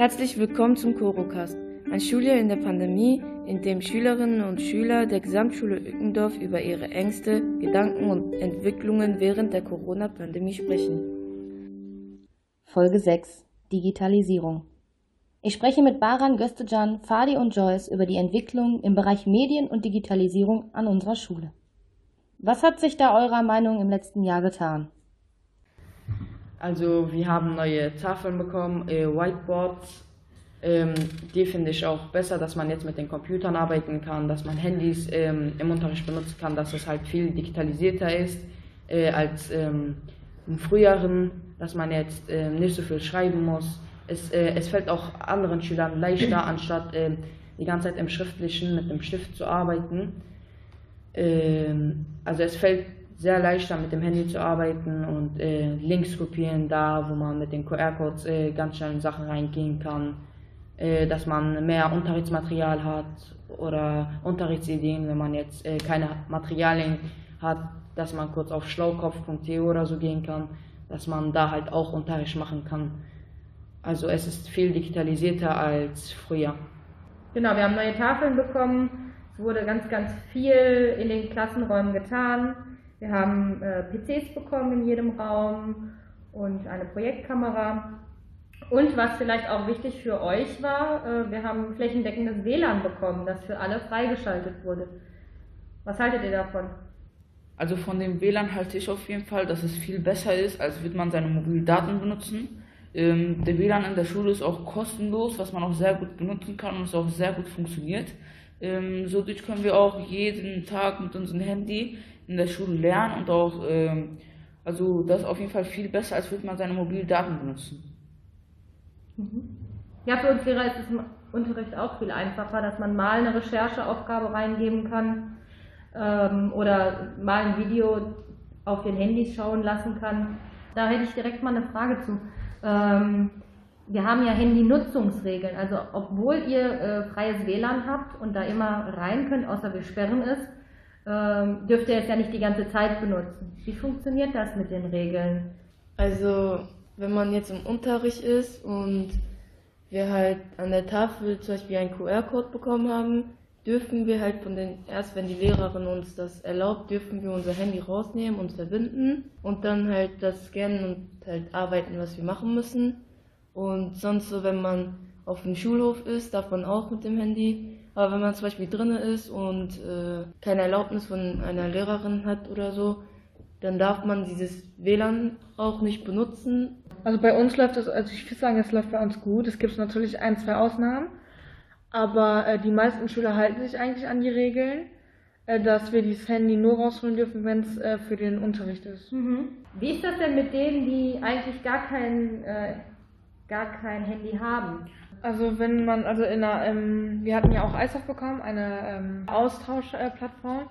Herzlich willkommen zum Korocast, ein Schuljahr in der Pandemie, in dem Schülerinnen und Schüler der Gesamtschule Ückendorf über ihre Ängste, Gedanken und Entwicklungen während der Corona-Pandemie sprechen. Folge 6 Digitalisierung. Ich spreche mit Baran Göstecan, Fadi und Joyce über die Entwicklung im Bereich Medien und Digitalisierung an unserer Schule. Was hat sich da eurer Meinung im letzten Jahr getan? Also wir haben neue Tafeln bekommen, äh, Whiteboards. Ähm, die finde ich auch besser, dass man jetzt mit den Computern arbeiten kann, dass man Handys ähm, im Unterricht benutzen kann, dass es halt viel digitalisierter ist äh, als ähm, im Früheren, dass man jetzt äh, nicht so viel schreiben muss. Es, äh, es fällt auch anderen Schülern leichter, anstatt ähm, die ganze Zeit im Schriftlichen mit dem Stift zu arbeiten. Ähm, also es fällt sehr leichter mit dem Handy zu arbeiten und äh, Links kopieren da, wo man mit den QR-Codes äh, ganz schnell in Sachen reingehen kann, äh, dass man mehr Unterrichtsmaterial hat oder Unterrichtsideen, wenn man jetzt äh, keine Materialien hat, dass man kurz auf schlaukopf.de oder so gehen kann, dass man da halt auch Unterricht machen kann. Also es ist viel digitalisierter als früher. Genau, wir haben neue Tafeln bekommen. Es wurde ganz, ganz viel in den Klassenräumen getan. Wir haben äh, PCs bekommen in jedem Raum und eine Projektkamera. Und was vielleicht auch wichtig für euch war, äh, wir haben flächendeckendes WLAN bekommen, das für alle freigeschaltet wurde. Was haltet ihr davon? Also von dem WLAN halte ich auf jeden Fall, dass es viel besser ist, als würde man seine Mobildaten benutzen. Ähm, der WLAN in der Schule ist auch kostenlos, was man auch sehr gut benutzen kann und es auch sehr gut funktioniert. Ähm, so können wir auch jeden Tag mit unserem Handy in der Schule lernen und auch, ähm, also das ist auf jeden Fall viel besser, als würde man seine mobilen Daten benutzen. Mhm. Ja, für uns Lehrer ist es im Unterricht auch viel einfacher, dass man mal eine Rechercheaufgabe reingeben kann ähm, oder mal ein Video auf den Handys schauen lassen kann. Da hätte ich direkt mal eine Frage zu. Ähm, wir haben ja Handy-Nutzungsregeln. Also obwohl ihr äh, freies WLAN habt und da immer rein könnt, außer wir sperren es, ähm, dürft ihr es ja nicht die ganze Zeit benutzen. Wie funktioniert das mit den Regeln? Also, wenn man jetzt im Unterricht ist und wir halt an der Tafel zum Beispiel einen QR-Code bekommen haben, dürfen wir halt von den, erst wenn die Lehrerin uns das erlaubt, dürfen wir unser Handy rausnehmen, uns verbinden und dann halt das scannen und halt arbeiten, was wir machen müssen. Und sonst so, wenn man auf dem Schulhof ist, darf man auch mit dem Handy aber wenn man zum Beispiel drinnen ist und äh, keine Erlaubnis von einer Lehrerin hat oder so, dann darf man dieses WLAN auch nicht benutzen. Also bei uns läuft das, also ich würde sagen, es läuft bei uns gut. Es gibt natürlich ein, zwei Ausnahmen, aber äh, die meisten Schüler halten sich eigentlich an die Regeln, äh, dass wir dieses Handy nur rausholen dürfen, wenn es äh, für den Unterricht ist. Mhm. Wie ist das denn mit denen, die eigentlich gar kein, äh, gar kein Handy haben? Also wenn man, also in einer, ähm, wir hatten ja auch ISAF bekommen, eine ähm, Austauschplattform.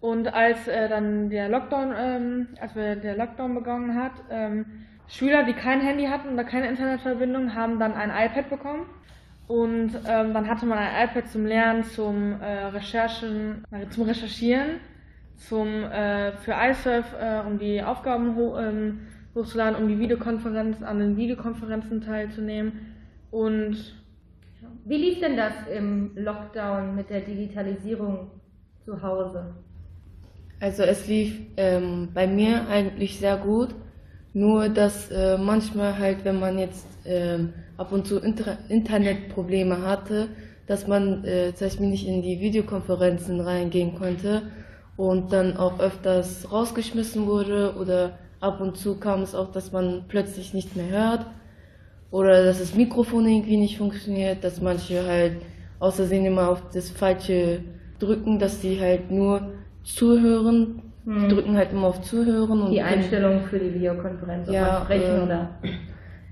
Und als äh, dann der Lockdown, ähm, als wir der Lockdown begonnen hat, ähm, Schüler, die kein Handy hatten oder keine Internetverbindung, haben dann ein iPad bekommen. Und ähm, dann hatte man ein iPad zum Lernen, zum äh, Recherchen, äh, zum Recherchieren, zum äh, für iSurf, äh, um die Aufgaben ho ähm, hochzuladen, um die Videokonferenz an den Videokonferenzen teilzunehmen. Und wie lief denn das im Lockdown mit der Digitalisierung zu Hause? Also es lief ähm, bei mir eigentlich sehr gut, nur dass äh, manchmal halt, wenn man jetzt äh, ab und zu Inter Internetprobleme hatte, dass man äh, zum Beispiel nicht in die Videokonferenzen reingehen konnte und dann auch öfters rausgeschmissen wurde oder ab und zu kam es auch, dass man plötzlich nicht mehr hört oder dass das Mikrofon irgendwie nicht funktioniert, dass manche halt außersehen immer auf das Falsche drücken, dass die halt nur zuhören. Hm. Die drücken halt immer auf Zuhören. Und die Einstellung für die Videokonferenz, ja, sprechen äh, oder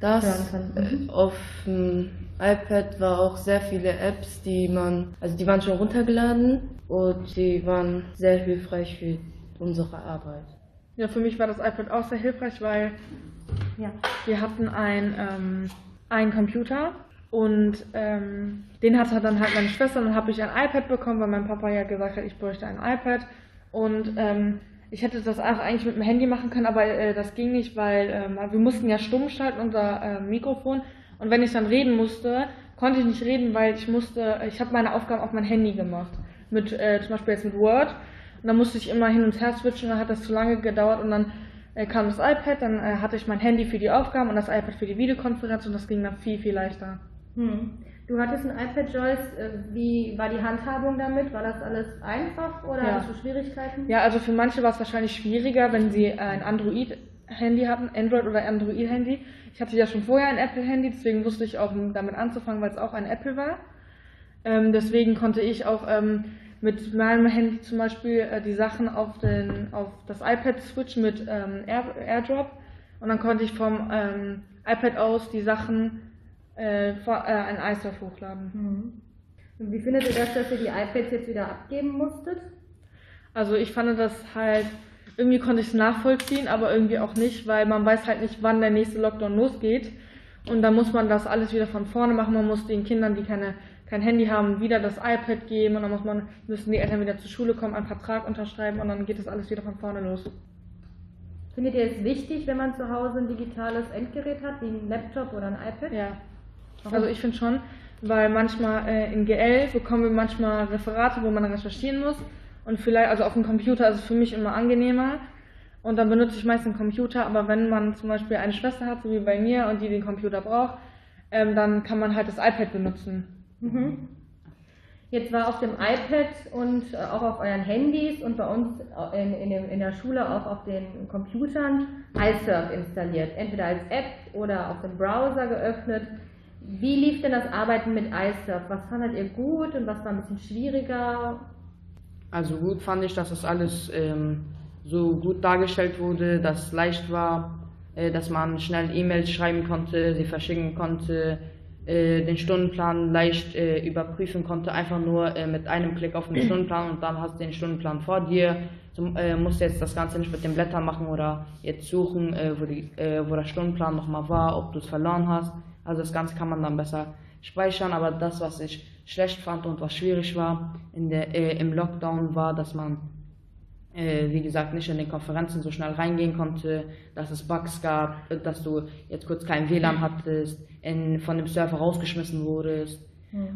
das äh, auf dem iPad war auch sehr viele Apps, die man, also die waren schon runtergeladen und die waren sehr hilfreich für unsere Arbeit. Ja, für mich war das iPad auch sehr hilfreich, weil ja. Wir hatten ein, ähm, einen Computer und ähm, den hatte dann halt meine Schwester und dann habe ich ein iPad bekommen, weil mein Papa ja gesagt hat, ich bräuchte ein iPad. Und ähm, ich hätte das auch eigentlich mit dem Handy machen können, aber äh, das ging nicht, weil äh, wir mussten ja stumm schalten, unser äh, Mikrofon. Und wenn ich dann reden musste, konnte ich nicht reden, weil ich musste, ich habe meine Aufgaben auf mein Handy gemacht. Mit, äh, zum Beispiel jetzt mit Word. Und dann musste ich immer hin und her switchen, dann hat das zu lange gedauert und dann äh, kam das iPad, dann äh, hatte ich mein Handy für die Aufgaben und das iPad für die Videokonferenz und das ging dann viel, viel leichter. Hm. Du hattest ein iPad, Joyce. Äh, Wie war die Handhabung damit? War das alles einfach oder Ja. hattest du Schwierigkeiten? Ja, also für manche war es wahrscheinlich schwieriger, wenn sie äh, ein Android-Handy hatten, Android oder Android-Handy. Ich hatte ja schon vorher ein Apple-Handy, deswegen wusste ich auch damit anzufangen, weil es auch ein Apple war. Ähm, deswegen konnte ich auch ähm, mit meinem Handy zum Beispiel äh, die Sachen auf, den, auf das iPad switchen mit ähm, Air, AirDrop und dann konnte ich vom ähm, iPad aus die Sachen äh, vor, äh, an iSurf hochladen. Hm. Und wie findet ihr das, dass ihr die iPads jetzt wieder abgeben musstet? Also ich fand das halt, irgendwie konnte ich es nachvollziehen, aber irgendwie auch nicht, weil man weiß halt nicht, wann der nächste Lockdown losgeht. Und dann muss man das alles wieder von vorne machen. Man muss den Kindern, die keine, kein Handy haben, wieder das iPad geben und dann muss man, müssen die Eltern wieder zur Schule kommen, einen Vertrag unterschreiben und dann geht das alles wieder von vorne los. Findet ihr es wichtig, wenn man zu Hause ein digitales Endgerät hat, wie ein Laptop oder ein iPad? Ja. Also ich finde schon, weil manchmal äh, in GL bekommen wir manchmal Referate, wo man recherchieren muss. Und vielleicht, also auf dem Computer ist es für mich immer angenehmer. Und dann benutze ich meist den Computer, aber wenn man zum Beispiel eine Schwester hat, so wie bei mir, und die den Computer braucht, ähm, dann kann man halt das iPad benutzen. Mhm. Jetzt war auf dem iPad und äh, auch auf euren Handys und bei uns äh, in, in, dem, in der Schule auch auf den Computern iSurf installiert. Entweder als App oder auf dem Browser geöffnet. Wie lief denn das Arbeiten mit iSurf? Was fandet ihr gut und was war ein bisschen schwieriger? Also gut fand ich, dass das alles ähm, so gut dargestellt wurde, dass es leicht war, äh, dass man schnell E-Mails schreiben konnte, sie verschicken konnte, äh, den Stundenplan leicht äh, überprüfen konnte, einfach nur äh, mit einem Klick auf den Stundenplan und dann hast du den Stundenplan vor dir. Zum, äh, musst jetzt das Ganze nicht mit den Blättern machen oder jetzt suchen, äh, wo, die, wo der Stundenplan nochmal war, ob du es verloren hast. Also das Ganze kann man dann besser speichern, aber das, was ich schlecht fand und was schwierig war in der, äh, im Lockdown, war, dass man äh, wie gesagt, nicht in den Konferenzen so schnell reingehen konnte, dass es Bugs gab, dass du jetzt kurz kein WLAN hattest, in, von dem Server rausgeschmissen wurdest.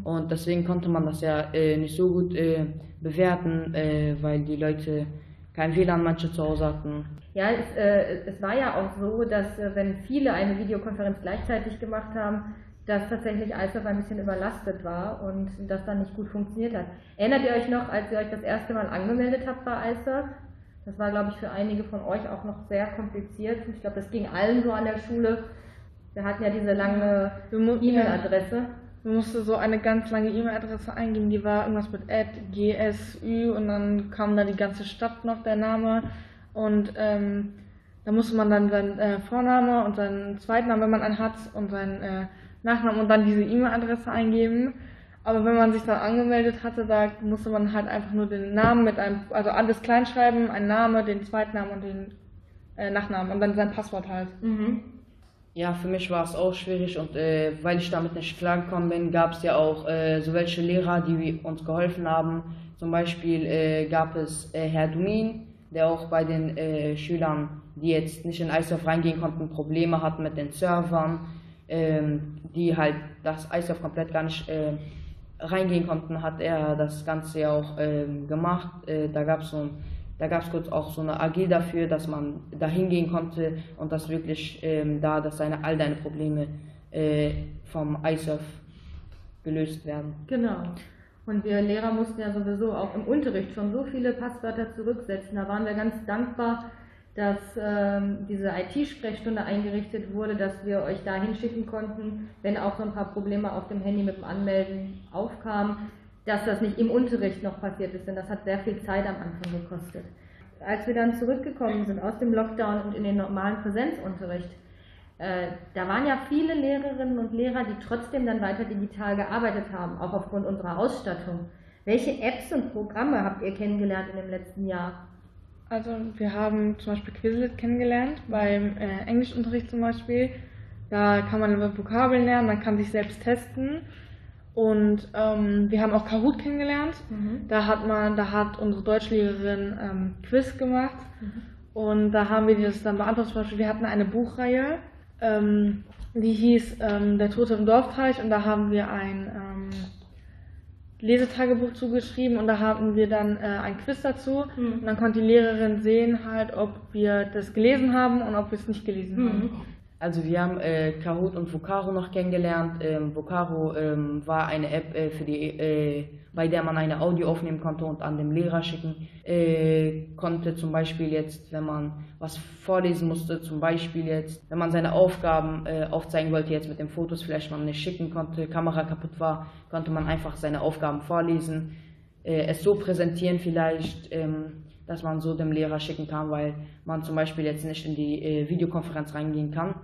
Und deswegen konnte man das ja äh, nicht so gut äh, bewerten, äh, weil die Leute kein WLAN manche zu Hause hatten. Ja, es, äh, es war ja auch so, dass äh, wenn viele eine Videokonferenz gleichzeitig gemacht haben, dass tatsächlich iSurf ein bisschen überlastet war und das dann nicht gut funktioniert hat. Erinnert ihr euch noch, als ihr euch das erste Mal angemeldet habt bei iSurf? Das war, glaube ich, für einige von euch auch noch sehr kompliziert. Ich glaube, das ging allen so an der Schule. Wir hatten ja diese lange E-Mail-Adresse. Man musste so eine ganz lange E-Mail-Adresse eingeben, die war irgendwas mit Ad, GSÜ und dann kam da die ganze Stadt noch, der Name. Und ähm, da musste man dann seinen äh, Vorname und seinen Zweitnamen, wenn man einen hat, und seinen äh, Nachnamen und dann diese E-Mail-Adresse eingeben. Aber wenn man sich dann angemeldet hatte, da musste man halt einfach nur den Namen mit einem, also alles kleinschreiben, ein Name, den Zweitnamen und den äh, Nachnamen und dann sein Passwort halt. Mhm. Ja, für mich war es auch schwierig und äh, weil ich damit nicht klargekommen bin, gab es ja auch äh, so welche Lehrer, die uns geholfen haben. Zum Beispiel äh, gab es äh, Herr Dumin, der auch bei den äh, Schülern, die jetzt nicht in ISOF reingehen konnten, Probleme hatten mit den Servern, ähm, die halt das ISOF komplett gar nicht äh, reingehen konnten, hat er das Ganze ja auch ähm, gemacht. Da gab es so ein da gab es kurz auch so eine AG dafür, dass man da hingehen konnte und dass wirklich ähm, da, dass seine, all deine Probleme äh, vom ISOF gelöst werden. Genau. Und wir Lehrer mussten ja sowieso auch im Unterricht schon so viele Passwörter zurücksetzen. Da waren wir ganz dankbar, dass ähm, diese IT-Sprechstunde eingerichtet wurde, dass wir euch da hinschicken konnten, wenn auch so ein paar Probleme auf dem Handy mit dem Anmelden aufkamen, dass das nicht im Unterricht noch passiert ist, denn das hat sehr viel Zeit am Anfang gekostet. Als wir dann zurückgekommen sind aus dem Lockdown und in den normalen Präsenzunterricht, äh, da waren ja viele Lehrerinnen und Lehrer, die trotzdem dann weiter digital gearbeitet haben, auch aufgrund unserer Ausstattung. Welche Apps und Programme habt ihr kennengelernt in dem letzten Jahr? Also wir haben zum Beispiel Quizlet kennengelernt, beim äh, Englischunterricht zum Beispiel. Da kann man Vokabeln lernen, man kann sich selbst testen. Und ähm, wir haben auch Kahoot kennengelernt. Da hat man, da hat unsere Deutschlehrerin ähm, Quiz gemacht. Und da haben wir das dann beantwortet. Zum Beispiel, wir hatten eine Buchreihe. Ähm, Die hieß ähm, Der Tote im Dorfteich und da haben wir ein ähm, Lesetagebuch zugeschrieben und da hatten wir dann äh, ein Quiz dazu Mhm. und dann konnte die Lehrerin sehen halt, ob wir das gelesen haben und ob wir es nicht gelesen Mhm. haben. Also wir haben äh, Kahoot und Vocaro noch kennengelernt. Ähm, Vocaro ähm, war eine App, äh, für die, äh, bei der man eine Audio aufnehmen konnte und an den Lehrer schicken äh, konnte. Zum Beispiel jetzt, wenn man was vorlesen musste, zum Beispiel jetzt, wenn man seine Aufgaben äh, aufzeigen wollte, jetzt mit den Fotos vielleicht man nicht schicken konnte, Kamera kaputt war, konnte man einfach seine Aufgaben vorlesen, äh, es so präsentieren vielleicht. Ähm, dass man so dem Lehrer schicken kann, weil man zum Beispiel jetzt nicht in die äh, Videokonferenz reingehen kann.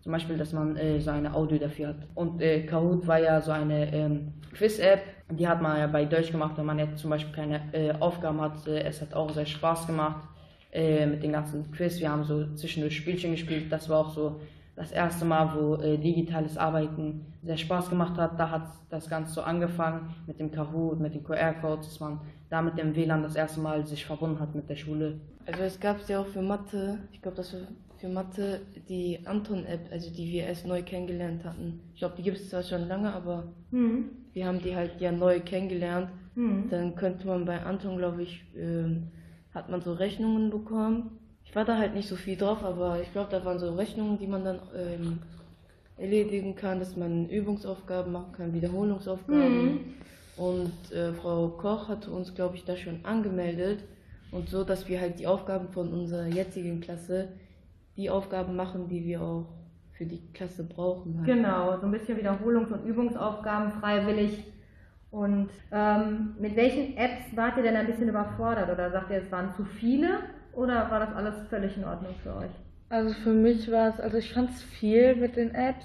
Zum Beispiel, dass man äh, so eine Audio dafür hat. Und äh, Kahoot war ja so eine ähm, Quiz-App, die hat man ja bei Deutsch gemacht, wenn man jetzt zum Beispiel keine äh, Aufgaben hat. Äh, es hat auch sehr Spaß gemacht äh, mit den ganzen Quiz. Wir haben so zwischendurch Spielchen gespielt. Das war auch so das erste Mal, wo äh, digitales Arbeiten sehr Spaß gemacht hat. Da hat das Ganze so angefangen mit dem Kahoot, mit den QR-Codes, dass man da mit dem WLAN das erste Mal sich verbunden hat mit der Schule. Also es gab ja auch für Mathe, ich glaube, das war für Mathe die Anton-App, also die wir erst neu kennengelernt hatten. Ich glaube, die gibt es zwar schon lange, aber Mhm. wir haben die halt ja neu kennengelernt. Mhm. Dann könnte man bei Anton, glaube ich, ähm, hat man so Rechnungen bekommen. Ich war da halt nicht so viel drauf, aber ich glaube, da waren so Rechnungen, die man dann ähm, erledigen kann, dass man Übungsaufgaben machen kann, Wiederholungsaufgaben. Und äh, Frau Koch hatte uns, glaube ich, da schon angemeldet. Und so, dass wir halt die Aufgaben von unserer jetzigen Klasse, die Aufgaben machen, die wir auch für die Klasse brauchen. Halt. Genau, so ein bisschen Wiederholungs- und Übungsaufgaben freiwillig. Und ähm, mit welchen Apps wart ihr denn ein bisschen überfordert? Oder sagt ihr, es waren zu viele? Oder war das alles völlig in Ordnung für euch? Also für mich war es, also ich fand es viel mit den Apps,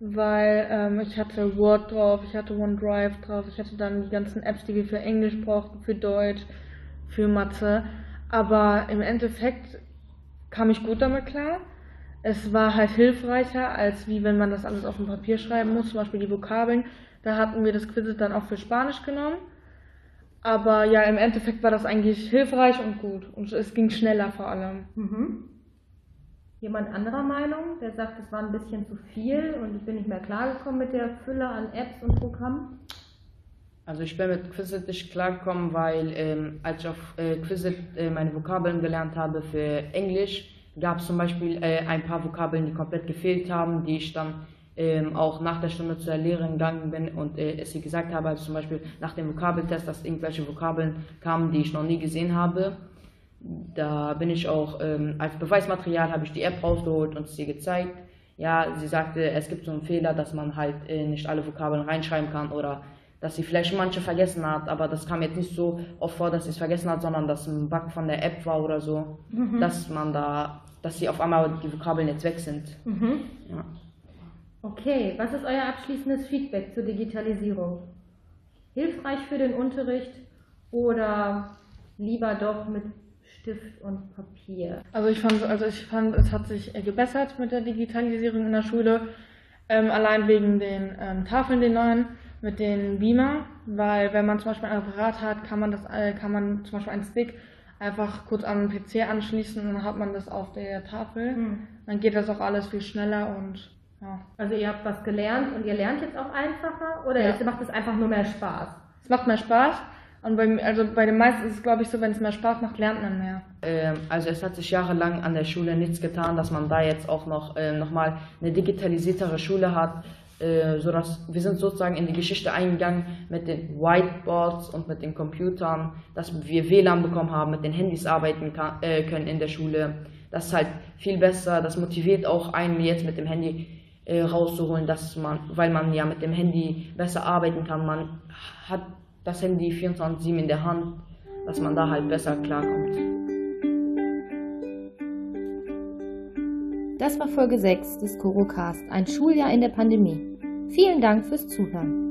weil ähm, ich hatte Word drauf, ich hatte OneDrive drauf, ich hatte dann die ganzen Apps, die wir für Englisch brauchten, für Deutsch, für Mathe. Aber im Endeffekt kam ich gut damit klar. Es war halt hilfreicher, als wie wenn man das alles auf dem Papier schreiben muss, zum Beispiel die Vokabeln. Da hatten wir das Quiz dann auch für Spanisch genommen. Aber ja, im Endeffekt war das eigentlich hilfreich und gut. Und es ging schneller vor allem. Mhm. Jemand anderer Meinung, der sagt, es war ein bisschen zu viel und ich bin nicht mehr klargekommen mit der Fülle an Apps und Programmen? Also ich bin mit Quizlet nicht klargekommen, weil ähm, als ich auf äh, Quizlet äh, meine Vokabeln gelernt habe für Englisch, gab es zum Beispiel äh, ein paar Vokabeln, die komplett gefehlt haben, die ich dann ähm, auch nach der Stunde zur Lehrerin gegangen bin und äh, es ihr gesagt habe, also zum Beispiel nach dem Vokabeltest, dass irgendwelche Vokabeln kamen, die ich noch nie gesehen habe. Da bin ich auch ähm, als Beweismaterial habe ich die App rausgeholt und es ihr gezeigt. Ja, sie sagte, es gibt so einen Fehler, dass man halt äh, nicht alle Vokabeln reinschreiben kann oder dass sie vielleicht manche vergessen hat, aber das kam jetzt nicht so oft vor, dass sie es vergessen hat, sondern dass ein Bug von der App war oder so, dass man da, dass sie auf einmal die Vokabeln jetzt weg sind. Mhm. Ja. Okay, was ist euer abschließendes Feedback zur Digitalisierung? Hilfreich für den Unterricht oder lieber doch mit Stift und Papier? Also ich fand, also ich fand, es hat sich gebessert mit der Digitalisierung in der Schule. Ähm, allein wegen den ähm, Tafeln, den neuen, mit den Beamer, weil wenn man zum Beispiel ein Apparat hat, kann man das, äh, kann man zum Beispiel einen Stick einfach kurz an den PC anschließen und dann hat man das auf der Tafel. Hm. Dann geht das auch alles viel schneller und ja. Also ihr habt was gelernt und ihr lernt jetzt auch einfacher oder Ja. jetzt macht es einfach nur mehr Spaß? Es macht mehr Spaß. Und bei, also bei den meisten ist es, glaube ich, so, wenn es mehr Spaß macht, lernt man mehr. Ähm, also es hat sich jahrelang an der Schule nichts getan, dass man da jetzt auch noch, äh, noch mal eine digitalisiertere Schule hat, äh, so dass wir sind sozusagen in die Geschichte eingegangen mit den Whiteboards und mit den Computern, dass wir WLAN bekommen haben, mit den Handys arbeiten kann, äh, können in der Schule. Das ist halt viel besser, das motiviert auch einen jetzt mit dem Handy äh, rauszuholen, dass man, weil man ja mit dem Handy besser arbeiten kann, man hat das Handy 24/7 in der Hand, dass man da halt besser klarkommt. Das war Folge 6 des Corocast, ein Schuljahr in der Pandemie. Vielen Dank fürs Zuhören.